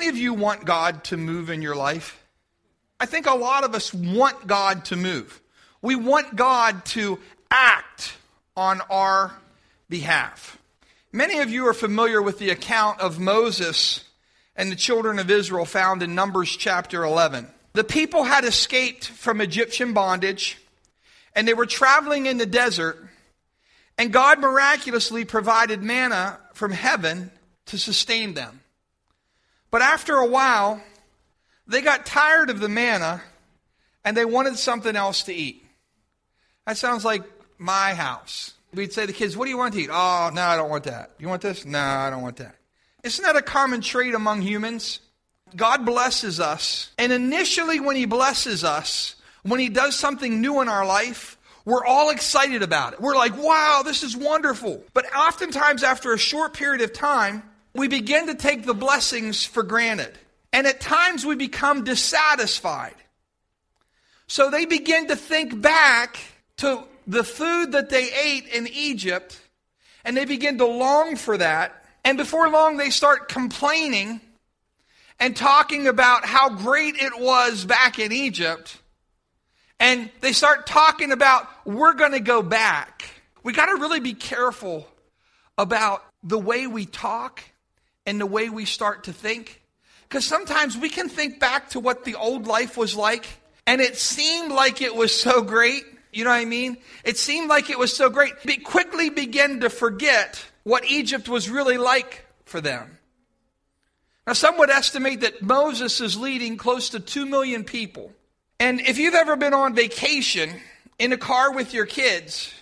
many of you want God to move in your life? I think a lot of us want God to move. We want God to act on our behalf. Many of you are familiar with the account of Moses and the children of Israel found in Numbers chapter 11. The people had escaped from Egyptian bondage and they were traveling in the desert, and God miraculously provided manna from heaven to sustain them. But after a while, they got tired of the manna and they wanted something else to eat. That sounds like my house. We'd say to the kids, What do you want to eat? Oh, no, I don't want that. You want this? No, I don't want that. Isn't that a common trait among humans? God blesses us. And initially, when He blesses us, when He does something new in our life, we're all excited about it. We're like, wow, this is wonderful. But oftentimes, after a short period of time, we begin to take the blessings for granted. And at times, we become dissatisfied. So they begin to think back to the food that they ate in Egypt, and they begin to long for that. And before long, they start complaining and talking about how great it was back in Egypt. And they start talking about, we're going to go back. We got to really be careful about the way we talk and the way we start to think. Because sometimes we can think back to what the old life was like, and it seemed like it was so great. You know what I mean? It seemed like it was so great. We quickly begin to forget what Egypt was really like for them. Now, some would estimate that Moses is leading close to 2 million people. And if you've ever been on vacation in a car with your kids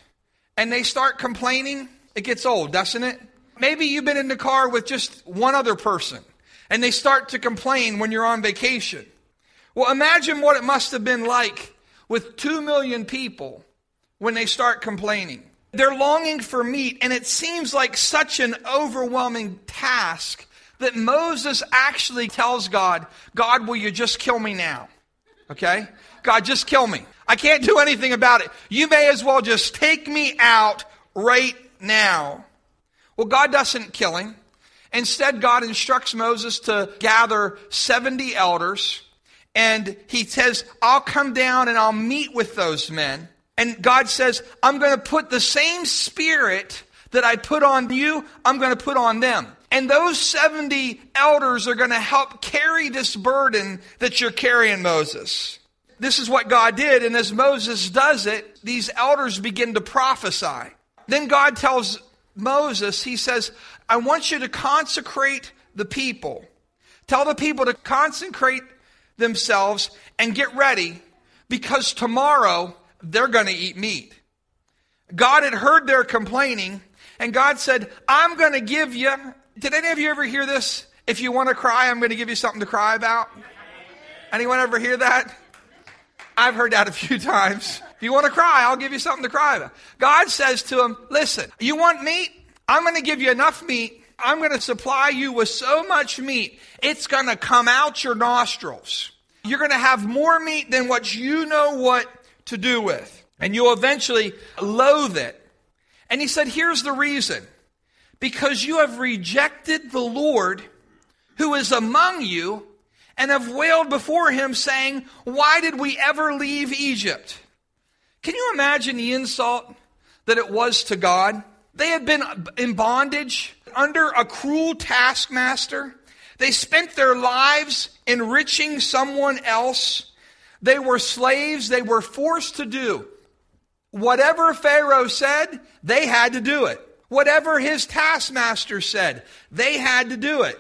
and they start complaining, it gets old, doesn't it? Maybe you've been in the car with just one other person and they start to complain when you're on vacation. Well, imagine what it must have been like with 2 million people when they start complaining. They're longing for meat, and it seems like such an overwhelming task that Moses actually tells God, God, will you just kill me now? Okay? God, just kill me. I can't do anything about it. You may as well just take me out right now. Well, God doesn't kill him. Instead, God instructs Moses to gather 70 elders and he says, I'll come down and I'll meet with those men. And God says, I'm going to put the same spirit that I put on you, I'm going to put on them. And those 70 elders are going to help carry this burden that you're carrying, Moses. This is what God did. And as Moses does it, these elders begin to prophesy. Then God tells Moses, He says, I want you to consecrate the people. Tell the people to consecrate themselves and get ready because tomorrow they're going to eat meat. God had heard their complaining and God said, I'm going to give you. Did any of you ever hear this? If you want to cry, I'm going to give you something to cry about. Anyone ever hear that? I've heard that a few times. If you want to cry, I'll give you something to cry about. God says to him, Listen, you want meat? I'm going to give you enough meat I'm going to supply you with so much meat, it's going to come out your nostrils. You're going to have more meat than what you know what to do with. And you'll eventually loathe it. And he said, Here's the reason because you have rejected the Lord who is among you and have wailed before him, saying, Why did we ever leave Egypt? Can you imagine the insult that it was to God? They had been in bondage under a cruel taskmaster. They spent their lives enriching someone else. They were slaves. They were forced to do whatever Pharaoh said, they had to do it. Whatever his taskmaster said, they had to do it.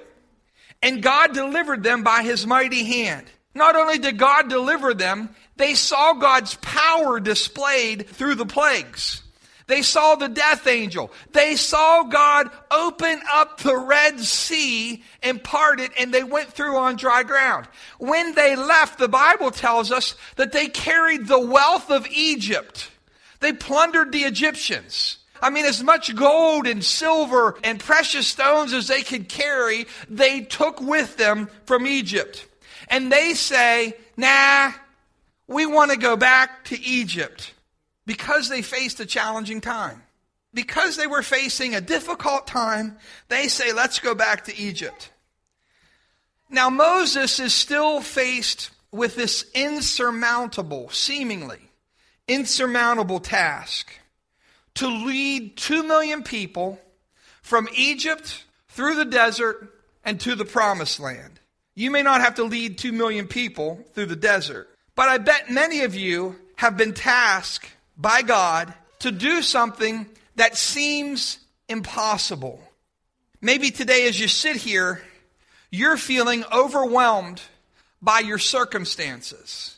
And God delivered them by his mighty hand. Not only did God deliver them, they saw God's power displayed through the plagues. They saw the death angel. They saw God open up the Red Sea and part it, and they went through on dry ground. When they left, the Bible tells us that they carried the wealth of Egypt. They plundered the Egyptians. I mean, as much gold and silver and precious stones as they could carry, they took with them from Egypt. And they say, nah, we want to go back to Egypt because they faced a challenging time. Because they were facing a difficult time, they say, let's go back to Egypt. Now, Moses is still faced with this insurmountable, seemingly insurmountable task to lead two million people from Egypt through the desert and to the promised land. You may not have to lead two million people through the desert, but I bet many of you have been tasked by God to do something that seems impossible. Maybe today, as you sit here, you're feeling overwhelmed by your circumstances.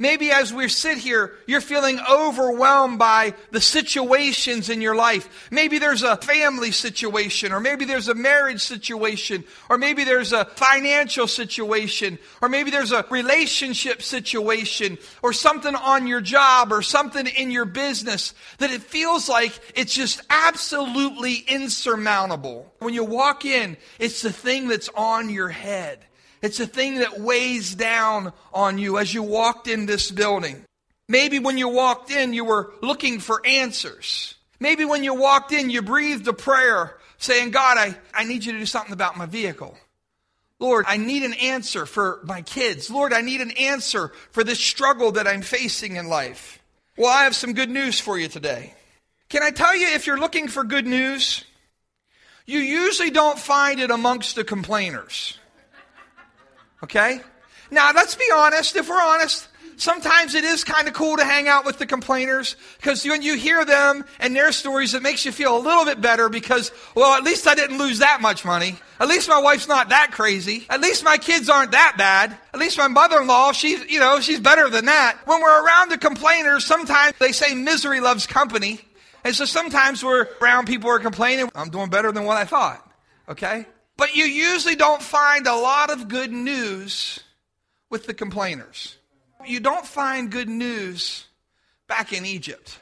Maybe as we sit here, you're feeling overwhelmed by the situations in your life. Maybe there's a family situation, or maybe there's a marriage situation, or maybe there's a financial situation, or maybe there's a relationship situation, or something on your job, or something in your business that it feels like it's just absolutely insurmountable. When you walk in, it's the thing that's on your head. It's a thing that weighs down on you as you walked in this building. Maybe when you walked in, you were looking for answers. Maybe when you walked in, you breathed a prayer saying, God, I, I need you to do something about my vehicle. Lord, I need an answer for my kids. Lord, I need an answer for this struggle that I'm facing in life. Well, I have some good news for you today. Can I tell you, if you're looking for good news, you usually don't find it amongst the complainers. Okay? Now, let's be honest. If we're honest, sometimes it is kind of cool to hang out with the complainers because when you hear them and their stories, it makes you feel a little bit better because, well, at least I didn't lose that much money. At least my wife's not that crazy. At least my kids aren't that bad. At least my mother-in-law, she's, you know, she's better than that. When we're around the complainers, sometimes they say misery loves company. And so sometimes we're around people who are complaining, I'm doing better than what I thought. Okay? But you usually don't find a lot of good news with the complainers. You don't find good news back in Egypt.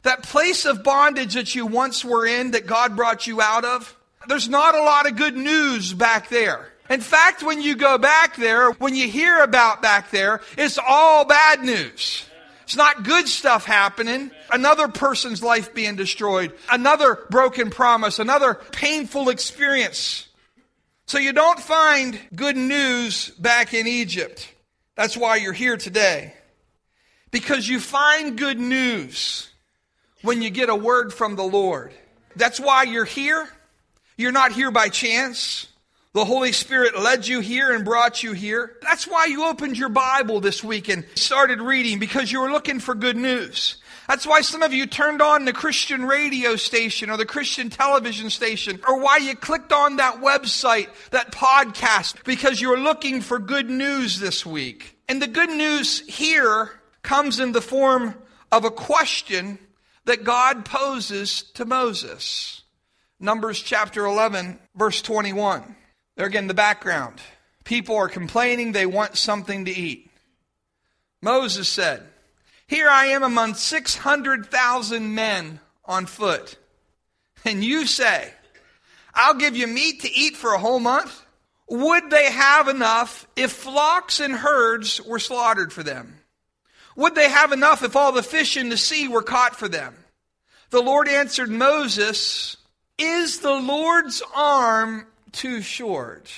That place of bondage that you once were in, that God brought you out of, there's not a lot of good news back there. In fact, when you go back there, when you hear about back there, it's all bad news. It's not good stuff happening. Another person's life being destroyed. Another broken promise. Another painful experience. So you don't find good news back in Egypt. That's why you're here today. Because you find good news when you get a word from the Lord. That's why you're here. You're not here by chance. The Holy Spirit led you here and brought you here. That's why you opened your Bible this week and started reading because you were looking for good news. That's why some of you turned on the Christian radio station or the Christian television station or why you clicked on that website, that podcast, because you were looking for good news this week. And the good news here comes in the form of a question that God poses to Moses. Numbers chapter 11, verse 21. There again, the background. People are complaining they want something to eat. Moses said, Here I am among 600,000 men on foot. And you say, I'll give you meat to eat for a whole month? Would they have enough if flocks and herds were slaughtered for them? Would they have enough if all the fish in the sea were caught for them? The Lord answered Moses, Is the Lord's arm too short.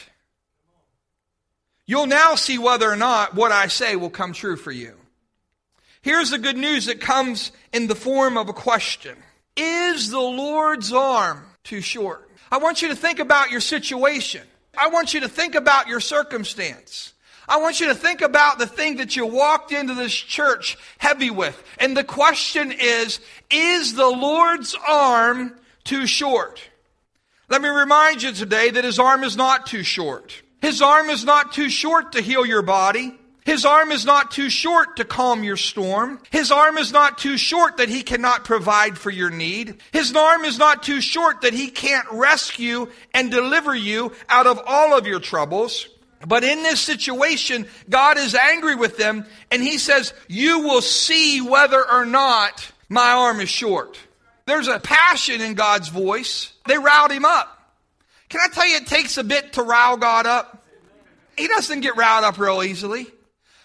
You'll now see whether or not what I say will come true for you. Here's the good news that comes in the form of a question Is the Lord's arm too short? I want you to think about your situation. I want you to think about your circumstance. I want you to think about the thing that you walked into this church heavy with. And the question is Is the Lord's arm too short? Let me remind you today that his arm is not too short. His arm is not too short to heal your body. His arm is not too short to calm your storm. His arm is not too short that he cannot provide for your need. His arm is not too short that he can't rescue and deliver you out of all of your troubles. But in this situation, God is angry with them and he says, you will see whether or not my arm is short. There's a passion in God's voice. They riled him up. Can I tell you, it takes a bit to rile God up? He doesn't get riled up real easily,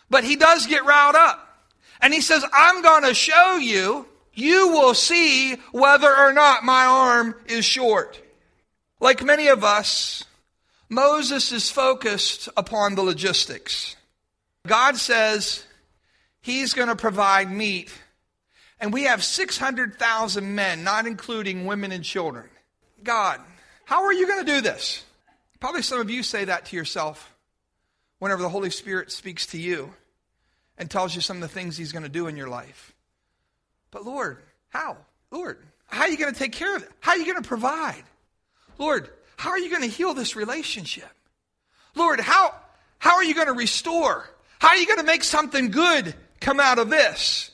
but he does get riled up. And he says, I'm going to show you, you will see whether or not my arm is short. Like many of us, Moses is focused upon the logistics. God says he's going to provide meat, and we have 600,000 men, not including women and children. God, how are you going to do this? Probably some of you say that to yourself whenever the Holy Spirit speaks to you and tells you some of the things he's going to do in your life. But Lord, how? Lord, how are you going to take care of it? How are you going to provide? Lord, how are you going to heal this relationship? Lord, how, how are you going to restore? How are you going to make something good come out of this?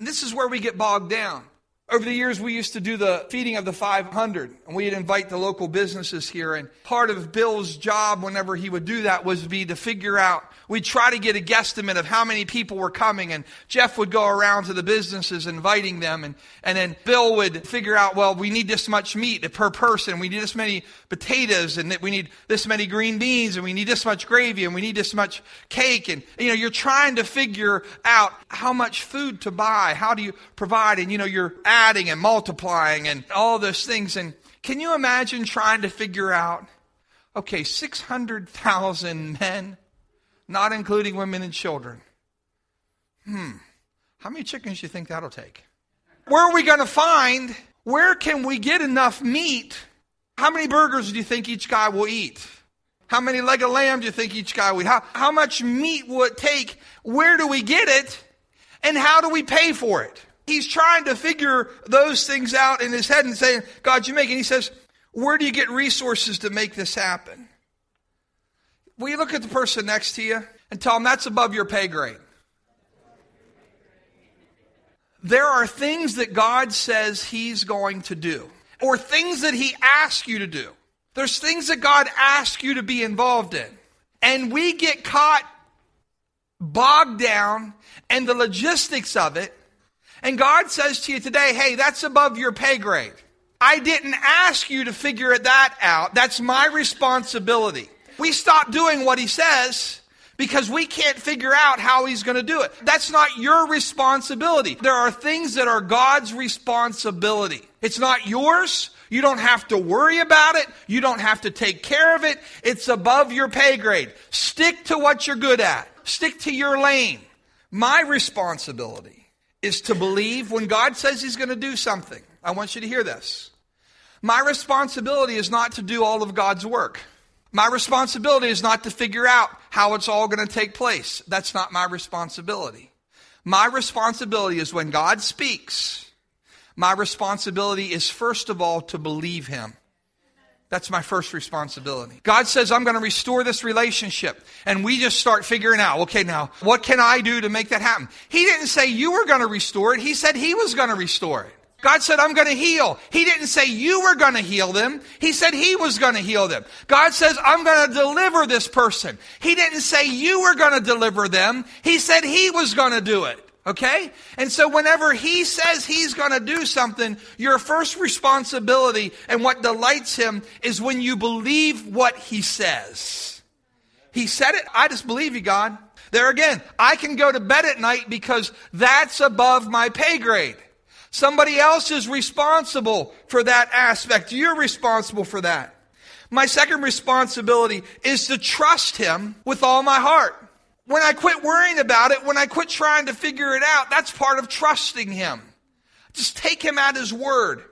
And this is where we get bogged down. Over the years, we used to do the feeding of the 500, and we'd invite the local businesses here. And part of Bill's job, whenever he would do that, was be to figure out. We'd try to get a guesstimate of how many people were coming, and Jeff would go around to the businesses inviting them, and, and then Bill would figure out, well, we need this much meat per person, we need this many potatoes, and we need this many green beans, and we need this much gravy, and we need this much cake, and you know, you're trying to figure out how much food to buy, how do you provide, and you know, you're adding and multiplying and all those things. And can you imagine trying to figure out, okay, 600,000 men, not including women and children. Hmm, how many chickens do you think that'll take? Where are we going to find, where can we get enough meat? How many burgers do you think each guy will eat? How many leg of lamb do you think each guy will? How, how much meat will it take? Where do we get it? And how do we pay for it? He's trying to figure those things out in his head and saying, God, you make it. And he says, Where do you get resources to make this happen? Will you look at the person next to you and tell them that's above your pay grade? There are things that God says He's going to do, or things that He asks you to do. There's things that God asks you to be involved in. And we get caught bogged down in the logistics of it and God says to you today, hey, that's above your pay grade. I didn't ask you to figure that out. That's my responsibility. We stop doing what he says because we can't figure out how he's going to do it. That's not your responsibility. There are things that are God's responsibility. It's not yours. You don't have to worry about it. You don't have to take care of it. It's above your pay grade. Stick to what you're good at. Stick to your lane. My responsibility is to believe when God says He's going to do something. I want you to hear this. My responsibility is not to do all of God's work. My responsibility is not to figure out how it's all going to take place. That's not my responsibility. My responsibility is when God speaks, my responsibility is first of all to believe Him. That's my first responsibility. God says, I'm going to restore this relationship. And we just start figuring out, okay, now, what can I do to make that happen? He didn't say you were going to restore it. He said he was going to restore it. God said, I'm going to heal. He didn't say you were going to heal them. He said he was going to heal them. God says, I'm going to deliver this person. He didn't say you were going to deliver them. He said he was going to do it. Okay? And so whenever he says he's going to do something, your first responsibility and what delights him is when you believe what he says. He said it. I just believe you, God. There again, I can go to bed at night because that's above my pay grade. Somebody else is responsible for that aspect. You're responsible for that. My second responsibility is to trust him with all my heart. When I quit worrying about it, when I quit trying to figure it out, that's part of trusting Him. Just take Him at His word.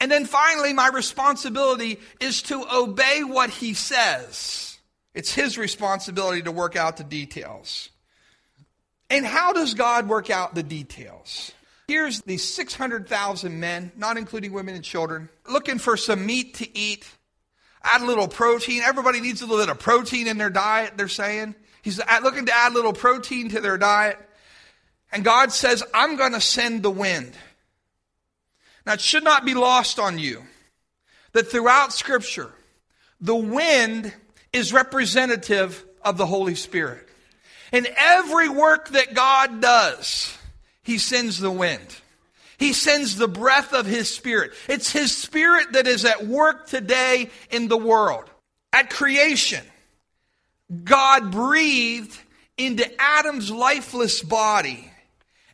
And then finally, my responsibility is to obey what He says. It's His responsibility to work out the details. And how does God work out the details? Here's these 600,000 men, not including women and children, looking for some meat to eat. Add a little protein. Everybody needs a little bit of protein in their diet, they're saying. He's looking to add a little protein to their diet. And God says, I'm going to send the wind. Now, it should not be lost on you that throughout Scripture, the wind is representative of the Holy Spirit. In every work that God does, He sends the wind. He sends the breath of His Spirit. It's His Spirit that is at work today in the world. At creation, God breathed into Adam's lifeless body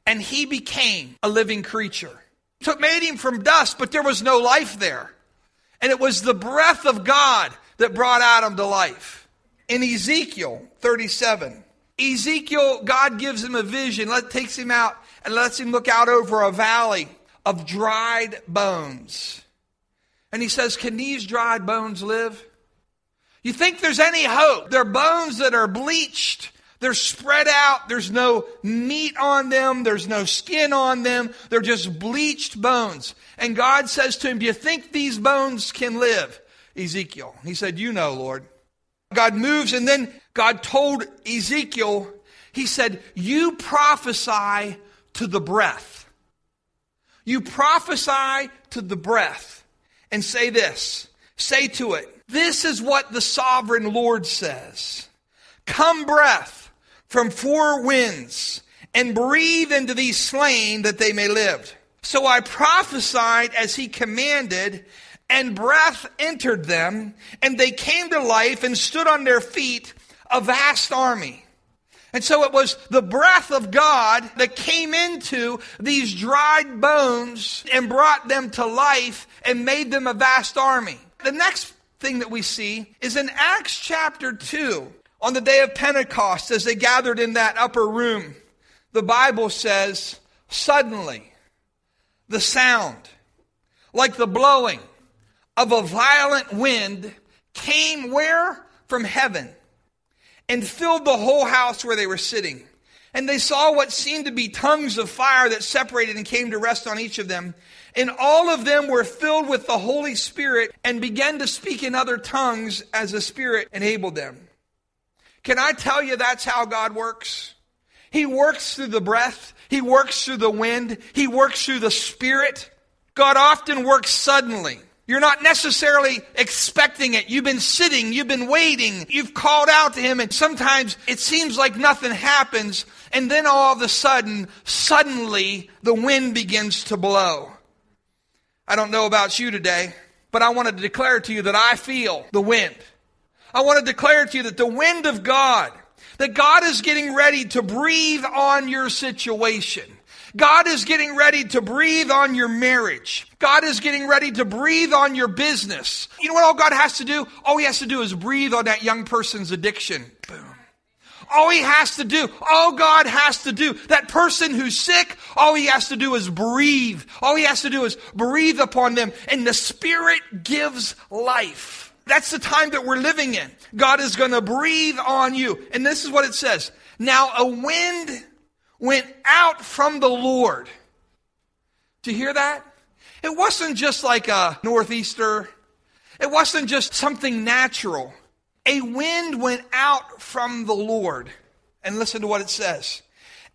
and he became a living creature. Took made him from dust, but there was no life there. And it was the breath of God that brought Adam to life. In Ezekiel 37, Ezekiel, God gives him a vision, let, takes him out and lets him look out over a valley of dried bones. And he says, Can these dried bones live? You think there's any hope? They're bones that are bleached. They're spread out. There's no meat on them. There's no skin on them. They're just bleached bones. And God says to him, Do you think these bones can live? Ezekiel. He said, You know, Lord. God moves, and then God told Ezekiel, He said, You prophesy to the breath. You prophesy to the breath and say this. Say to it, this is what the sovereign Lord says. Come breath from four winds and breathe into these slain that they may live. So I prophesied as he commanded and breath entered them and they came to life and stood on their feet, a vast army. And so it was the breath of God that came into these dried bones and brought them to life and made them a vast army. The next thing that we see is in Acts chapter 2, on the day of Pentecost, as they gathered in that upper room, the Bible says, suddenly the sound, like the blowing of a violent wind, came where? From heaven, and filled the whole house where they were sitting. And they saw what seemed to be tongues of fire that separated and came to rest on each of them. And all of them were filled with the Holy Spirit and began to speak in other tongues as the Spirit enabled them. Can I tell you that's how God works? He works through the breath. He works through the wind. He works through the Spirit. God often works suddenly. You're not necessarily expecting it. You've been sitting, you've been waiting, you've called out to Him, and sometimes it seems like nothing happens, and then all of a sudden, suddenly, the wind begins to blow. I don't know about you today, but I want to declare to you that I feel the wind. I want to declare to you that the wind of God, that God is getting ready to breathe on your situation. God is getting ready to breathe on your marriage. God is getting ready to breathe on your business. You know what all God has to do? All he has to do is breathe on that young person's addiction. Boom. All he has to do, all God has to do, that person who's sick, all he has to do is breathe. All he has to do is breathe upon them, and the Spirit gives life. That's the time that we're living in. God is going to breathe on you. And this is what it says. Now a wind went out from the Lord. Do you hear that? It wasn't just like a northeaster. It wasn't just something natural a wind went out from the Lord. And listen to what it says.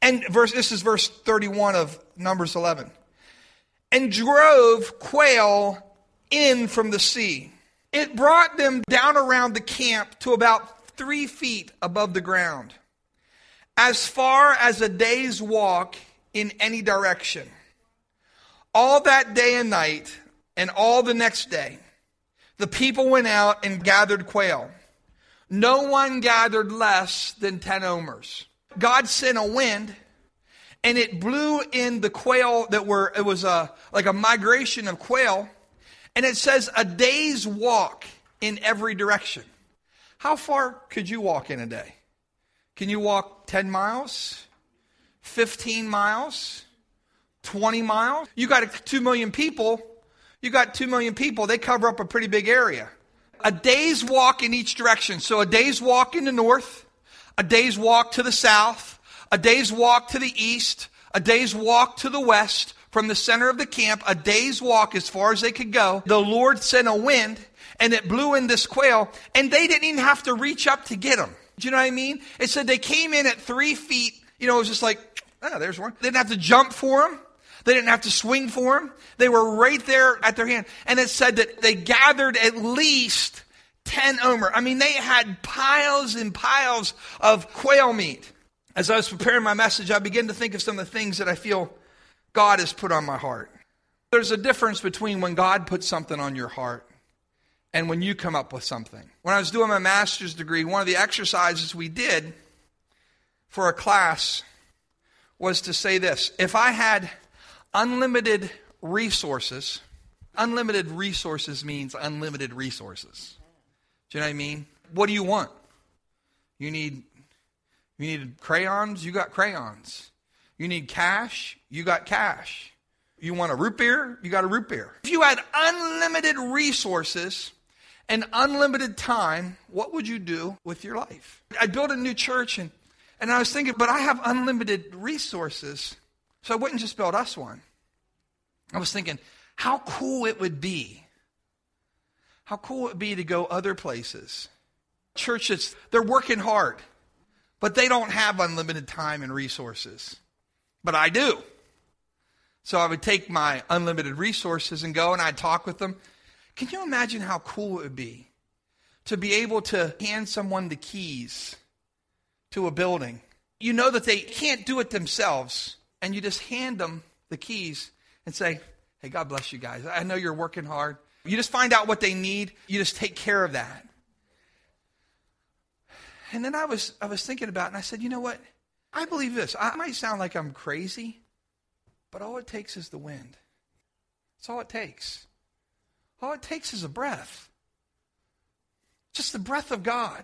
And verse, this is verse 31 of Numbers 11. And drove quail in from the sea. It brought them down around the camp to about three feet above the ground, as far as a day's walk in any direction. All that day and night, and all the next day, the people went out and gathered quail no one gathered less than 10 omers. God sent a wind and it blew in the quail that were, it was a, like a migration of quail. And it says a day's walk in every direction. How far could you walk in a day? Can you walk 10 miles? 15 miles? 20 miles? You got 2 million people. You got 2 million people. They cover up a pretty big area a day's walk in each direction. So a day's walk in the north, a day's walk to the south, a day's walk to the east, a day's walk to the west, from the center of the camp, a day's walk as far as they could go. The Lord sent a wind and it blew in this quail and they didn't even have to reach up to get them. Do you know what I mean? It said they came in at three feet. You know, it was just like, oh, there's one. They didn't have to jump for them. They didn't have to swing for him. They were right there at their hand. And it said that they gathered at least 10 omer. I mean, they had piles and piles of quail meat. As I was preparing my message, I began to think of some of the things that I feel God has put on my heart. There's a difference between when God puts something on your heart and when you come up with something. When I was doing my master's degree, one of the exercises we did for a class was to say this If I had Unlimited resources. Unlimited resources means unlimited resources. Do you know what I mean? What do you want? You need you need crayons, you got crayons. You need cash, you got cash. You want a root beer, you got a root beer. If you had unlimited resources and unlimited time, what would you do with your life? I built a new church and, and I was thinking, but I have unlimited resources, so I wouldn't just build us one. I was thinking, how cool it would be. How cool it would be to go other places. Churches, they're working hard, but they don't have unlimited time and resources. But I do. So I would take my unlimited resources and go and I'd talk with them. Can you imagine how cool it would be to be able to hand someone the keys to a building? You know that they can't do it themselves, and you just hand them the keys and say, Hey, God bless you guys. I know you're working hard. You just find out what they need, you just take care of that. And then I was I was thinking about it and I said, you know what? I believe this. I might sound like I'm crazy, but all it takes is the wind. That's all it takes. All it takes is a breath. Just the breath of God.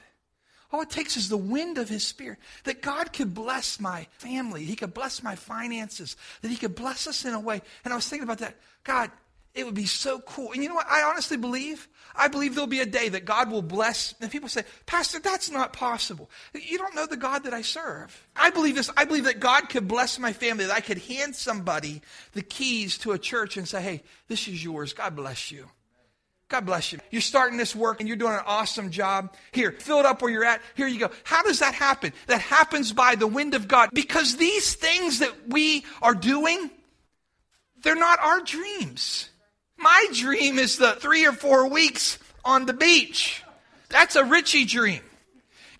All it takes is the wind of His Spirit. That God could bless my family. He could bless my finances. That He could bless us in a way. And I was thinking about that. God, it would be so cool. And you know what? I honestly believe. I believe there'll be a day that God will bless. And people say, Pastor, that's not possible. You don't know the God that I serve. I believe this. I believe that God could bless my family, that I could hand somebody the keys to a church and say, hey, this is yours. God bless you. God bless you. You're starting this work and you're doing an awesome job. Here, fill it up where you're at. Here you go. How does that happen? That happens by the wind of God. Because these things that we are doing, they're not our dreams. My dream is the three or four weeks on the beach. That's a Richie dream.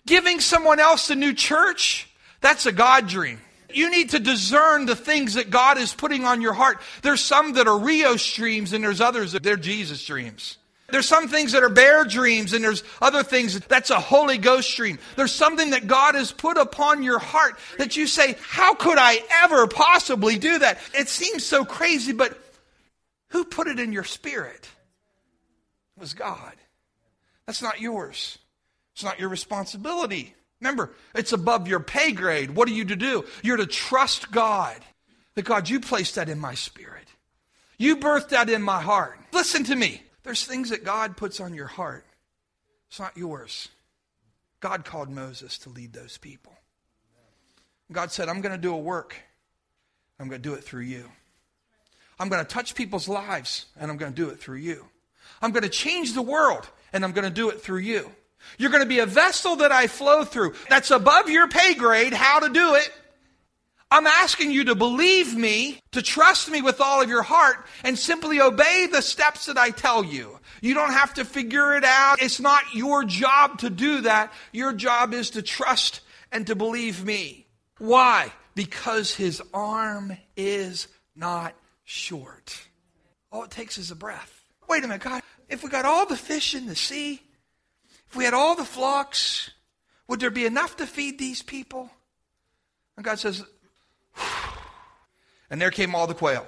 Giving someone else a new church, that's a God dream. You need to discern the things that God is putting on your heart. There's some that are Rio streams and there's others that they're Jesus dreams. There's some things that are bear dreams and there's other things that's a Holy Ghost dream. There's something that God has put upon your heart that you say, how could I ever possibly do that? It seems so crazy, but who put it in your spirit? It was God. That's not yours. It's not your responsibility. Remember, it's above your pay grade. What are you to do? You're to trust God. That God, you placed that in my spirit. You birthed that in my heart. Listen to me. There's things that God puts on your heart. It's not yours. God called Moses to lead those people. God said, I'm going to do a work. I'm going to do it through you. I'm going to touch people's lives, and I'm going to do it through you. I'm going to change the world, and I'm going to do it through you. You're going to be a vessel that I flow through. That's above your pay grade, how to do it. I'm asking you to believe me, to trust me with all of your heart, and simply obey the steps that I tell you. You don't have to figure it out. It's not your job to do that. Your job is to trust and to believe me. Why? Because his arm is not short. All it takes is a breath. Wait a minute, God, if we got all the fish in the sea, if we had all the flocks, would there be enough to feed these people? And God says, and there came all the quail.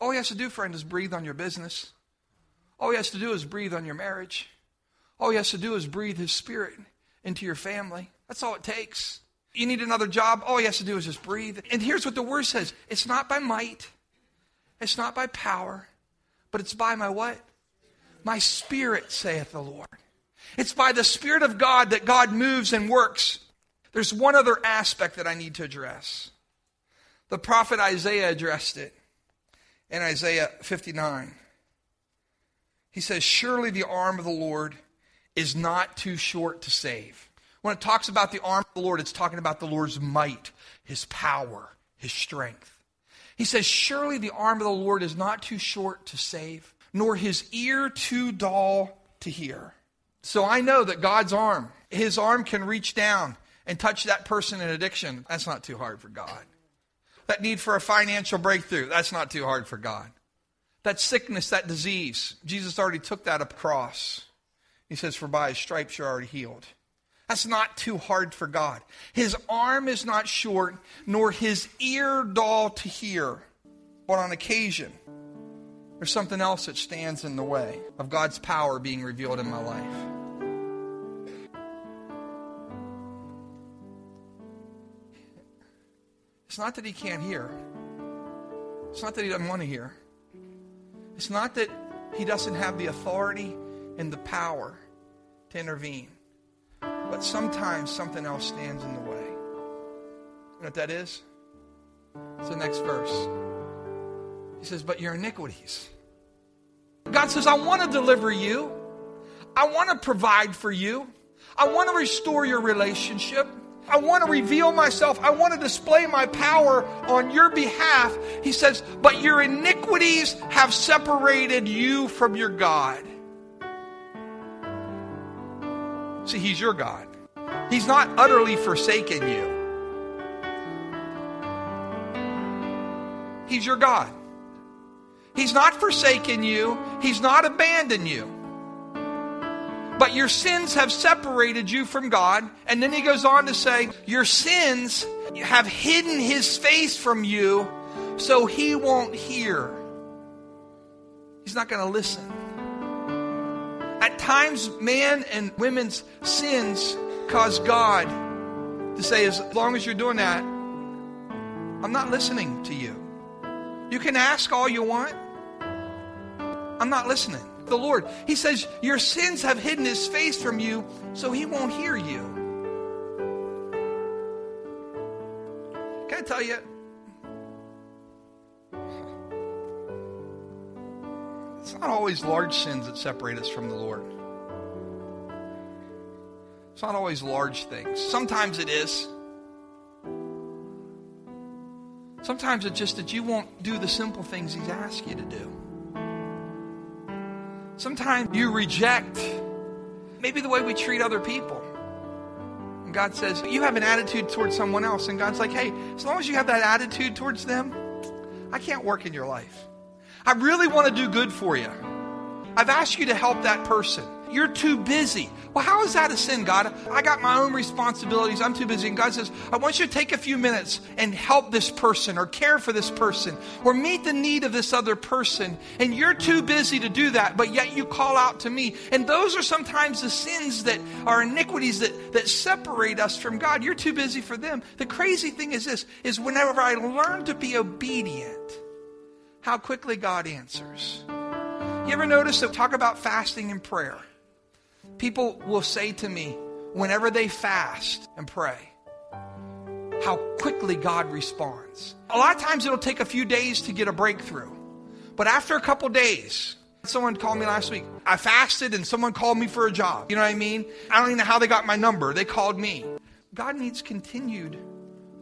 All he has to do, friend, is breathe on your business. All he has to do is breathe on your marriage. All he has to do is breathe his spirit into your family. That's all it takes. You need another job, all he has to do is just breathe. And here's what the word says it's not by might, it's not by power, but it's by my what? My spirit, saith the Lord. It's by the Spirit of God that God moves and works. There's one other aspect that I need to address. The prophet Isaiah addressed it in Isaiah 59. He says, Surely the arm of the Lord is not too short to save. When it talks about the arm of the Lord, it's talking about the Lord's might, his power, his strength. He says, Surely the arm of the Lord is not too short to save, nor his ear too dull to hear. So I know that God's arm, his arm can reach down and touch that person in addiction. That's not too hard for God. That need for a financial breakthrough, that's not too hard for God. That sickness, that disease, Jesus already took that up cross. He says, For by his stripes you're already healed. That's not too hard for God. His arm is not short, nor his ear dull to hear. But on occasion, there's something else that stands in the way of God's power being revealed in my life. It's not that he can't hear. It's not that he doesn't want to hear. It's not that he doesn't have the authority and the power to intervene. But sometimes something else stands in the way. You know what that is? It's the next verse. He says, But your iniquities. God says, I want to deliver you. I want to provide for you. I want to restore your relationship. I want to reveal myself. I want to display my power on your behalf. He says, But your iniquities have separated you from your God. See, He's your God. He's not utterly forsaken you, He's your God. He's not forsaken you, He's not abandoned you. But your sins have separated you from God. And then he goes on to say, Your sins have hidden his face from you so he won't hear. He's not going to listen. At times, man and women's sins cause God to say, As long as you're doing that, I'm not listening to you. You can ask all you want. I'm not listening the Lord. He says, Your sins have hidden his face from you, so he won't hear you. Can I tell you? It's not always large sins that separate us from the Lord. It's not always large things. Sometimes it is. Sometimes it's just that you won't do the simple things He's asked you to do. Sometimes you reject maybe the way we treat other people. And God says, You have an attitude towards someone else. And God's like, Hey, as long as you have that attitude towards them, I can't work in your life. I really want to do good for you. I've asked you to help that person. You're too busy. Well, how is that a sin, God? I got my own responsibilities. I'm too busy. And God says, I want you to take a few minutes and help this person or care for this person or meet the need of this other person. And you're too busy to do that, but yet you call out to me. And those are sometimes the sins that are iniquities that, that separate us from God. You're too busy for them. The crazy thing is this, is whenever I learn to be obedient, how quickly God answers. You ever notice that talk about fasting and prayer? People will say to me, whenever they fast and pray, how quickly God responds. A lot of times it'll take a few days to get a breakthrough. But after a couple days, someone called me last week. I fasted and someone called me for a job. You know what I mean? I don't even know how they got my number. They called me. God needs continued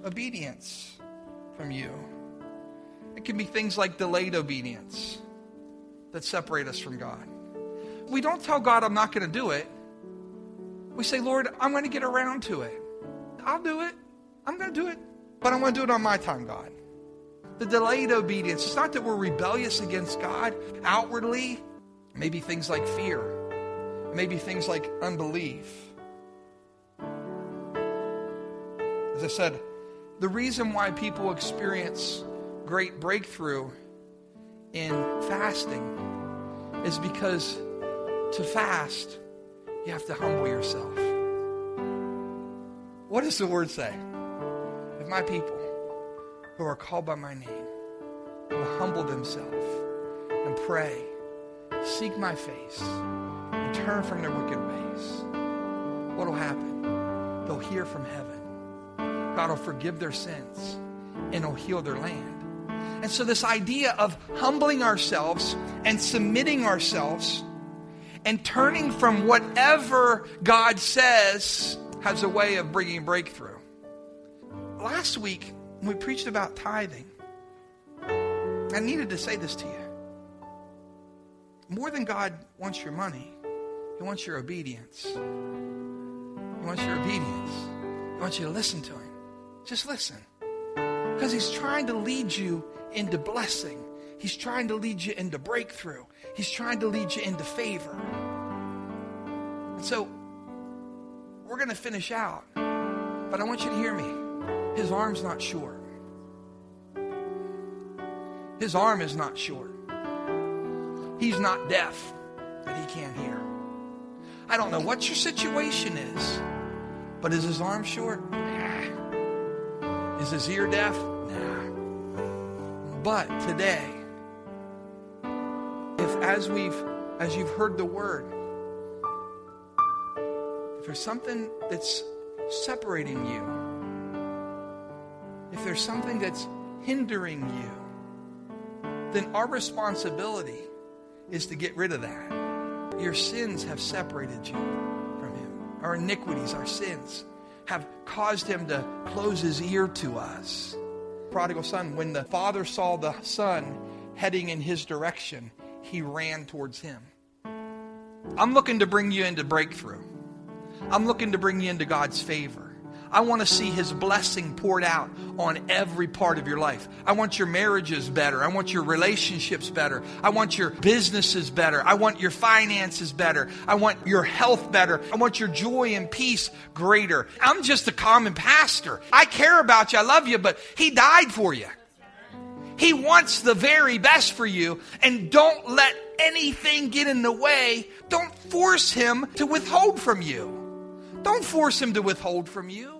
obedience from you. It can be things like delayed obedience that separate us from God. We don't tell God, I'm not going to do it. We say, Lord, I'm going to get around to it. I'll do it. I'm going to do it. But I'm going to do it on my time, God. The delayed obedience. It's not that we're rebellious against God outwardly. Maybe things like fear. Maybe things like unbelief. As I said, the reason why people experience great breakthrough in fasting is because to fast, you have to humble yourself. What does the word say? If my people who are called by my name will humble themselves and pray, seek my face, and turn from their wicked ways, what will happen? They'll hear from heaven. God will forgive their sins and he'll heal their land. And so, this idea of humbling ourselves and submitting ourselves and turning from whatever God says has a way of bringing breakthrough. Last week, when we preached about tithing, I needed to say this to you. More than God wants your money, He wants your obedience. He wants your obedience. He wants you to listen to Him. Just listen. Because He's trying to lead you into blessing. He's trying to lead you into breakthrough. He's trying to lead you into favor. And so we're going to finish out. But I want you to hear me. His arm's not short. His arm is not short. He's not deaf that he can't hear. I don't know what your situation is, but is his arm short? Nah. Is his ear deaf? But today, if as we've as you've heard the word, if there's something that's separating you, if there's something that's hindering you, then our responsibility is to get rid of that. Your sins have separated you from Him. Our iniquities, our sins, have caused Him to close His ear to us. Prodigal son, when the father saw the son heading in his direction, he ran towards him. I'm looking to bring you into breakthrough. I'm looking to bring you into God's favor. I want to see His blessing poured out on every part of your life. I want your marriages better. I want your relationships better. I want your businesses better. I want your finances better. I want your health better. I want your joy and peace greater. I'm just a common pastor. I care about you. I love you, but He died for you. He wants the very best for you, and don't let anything get in the way. Don't force Him to withhold from you. Don't force Him to withhold from you.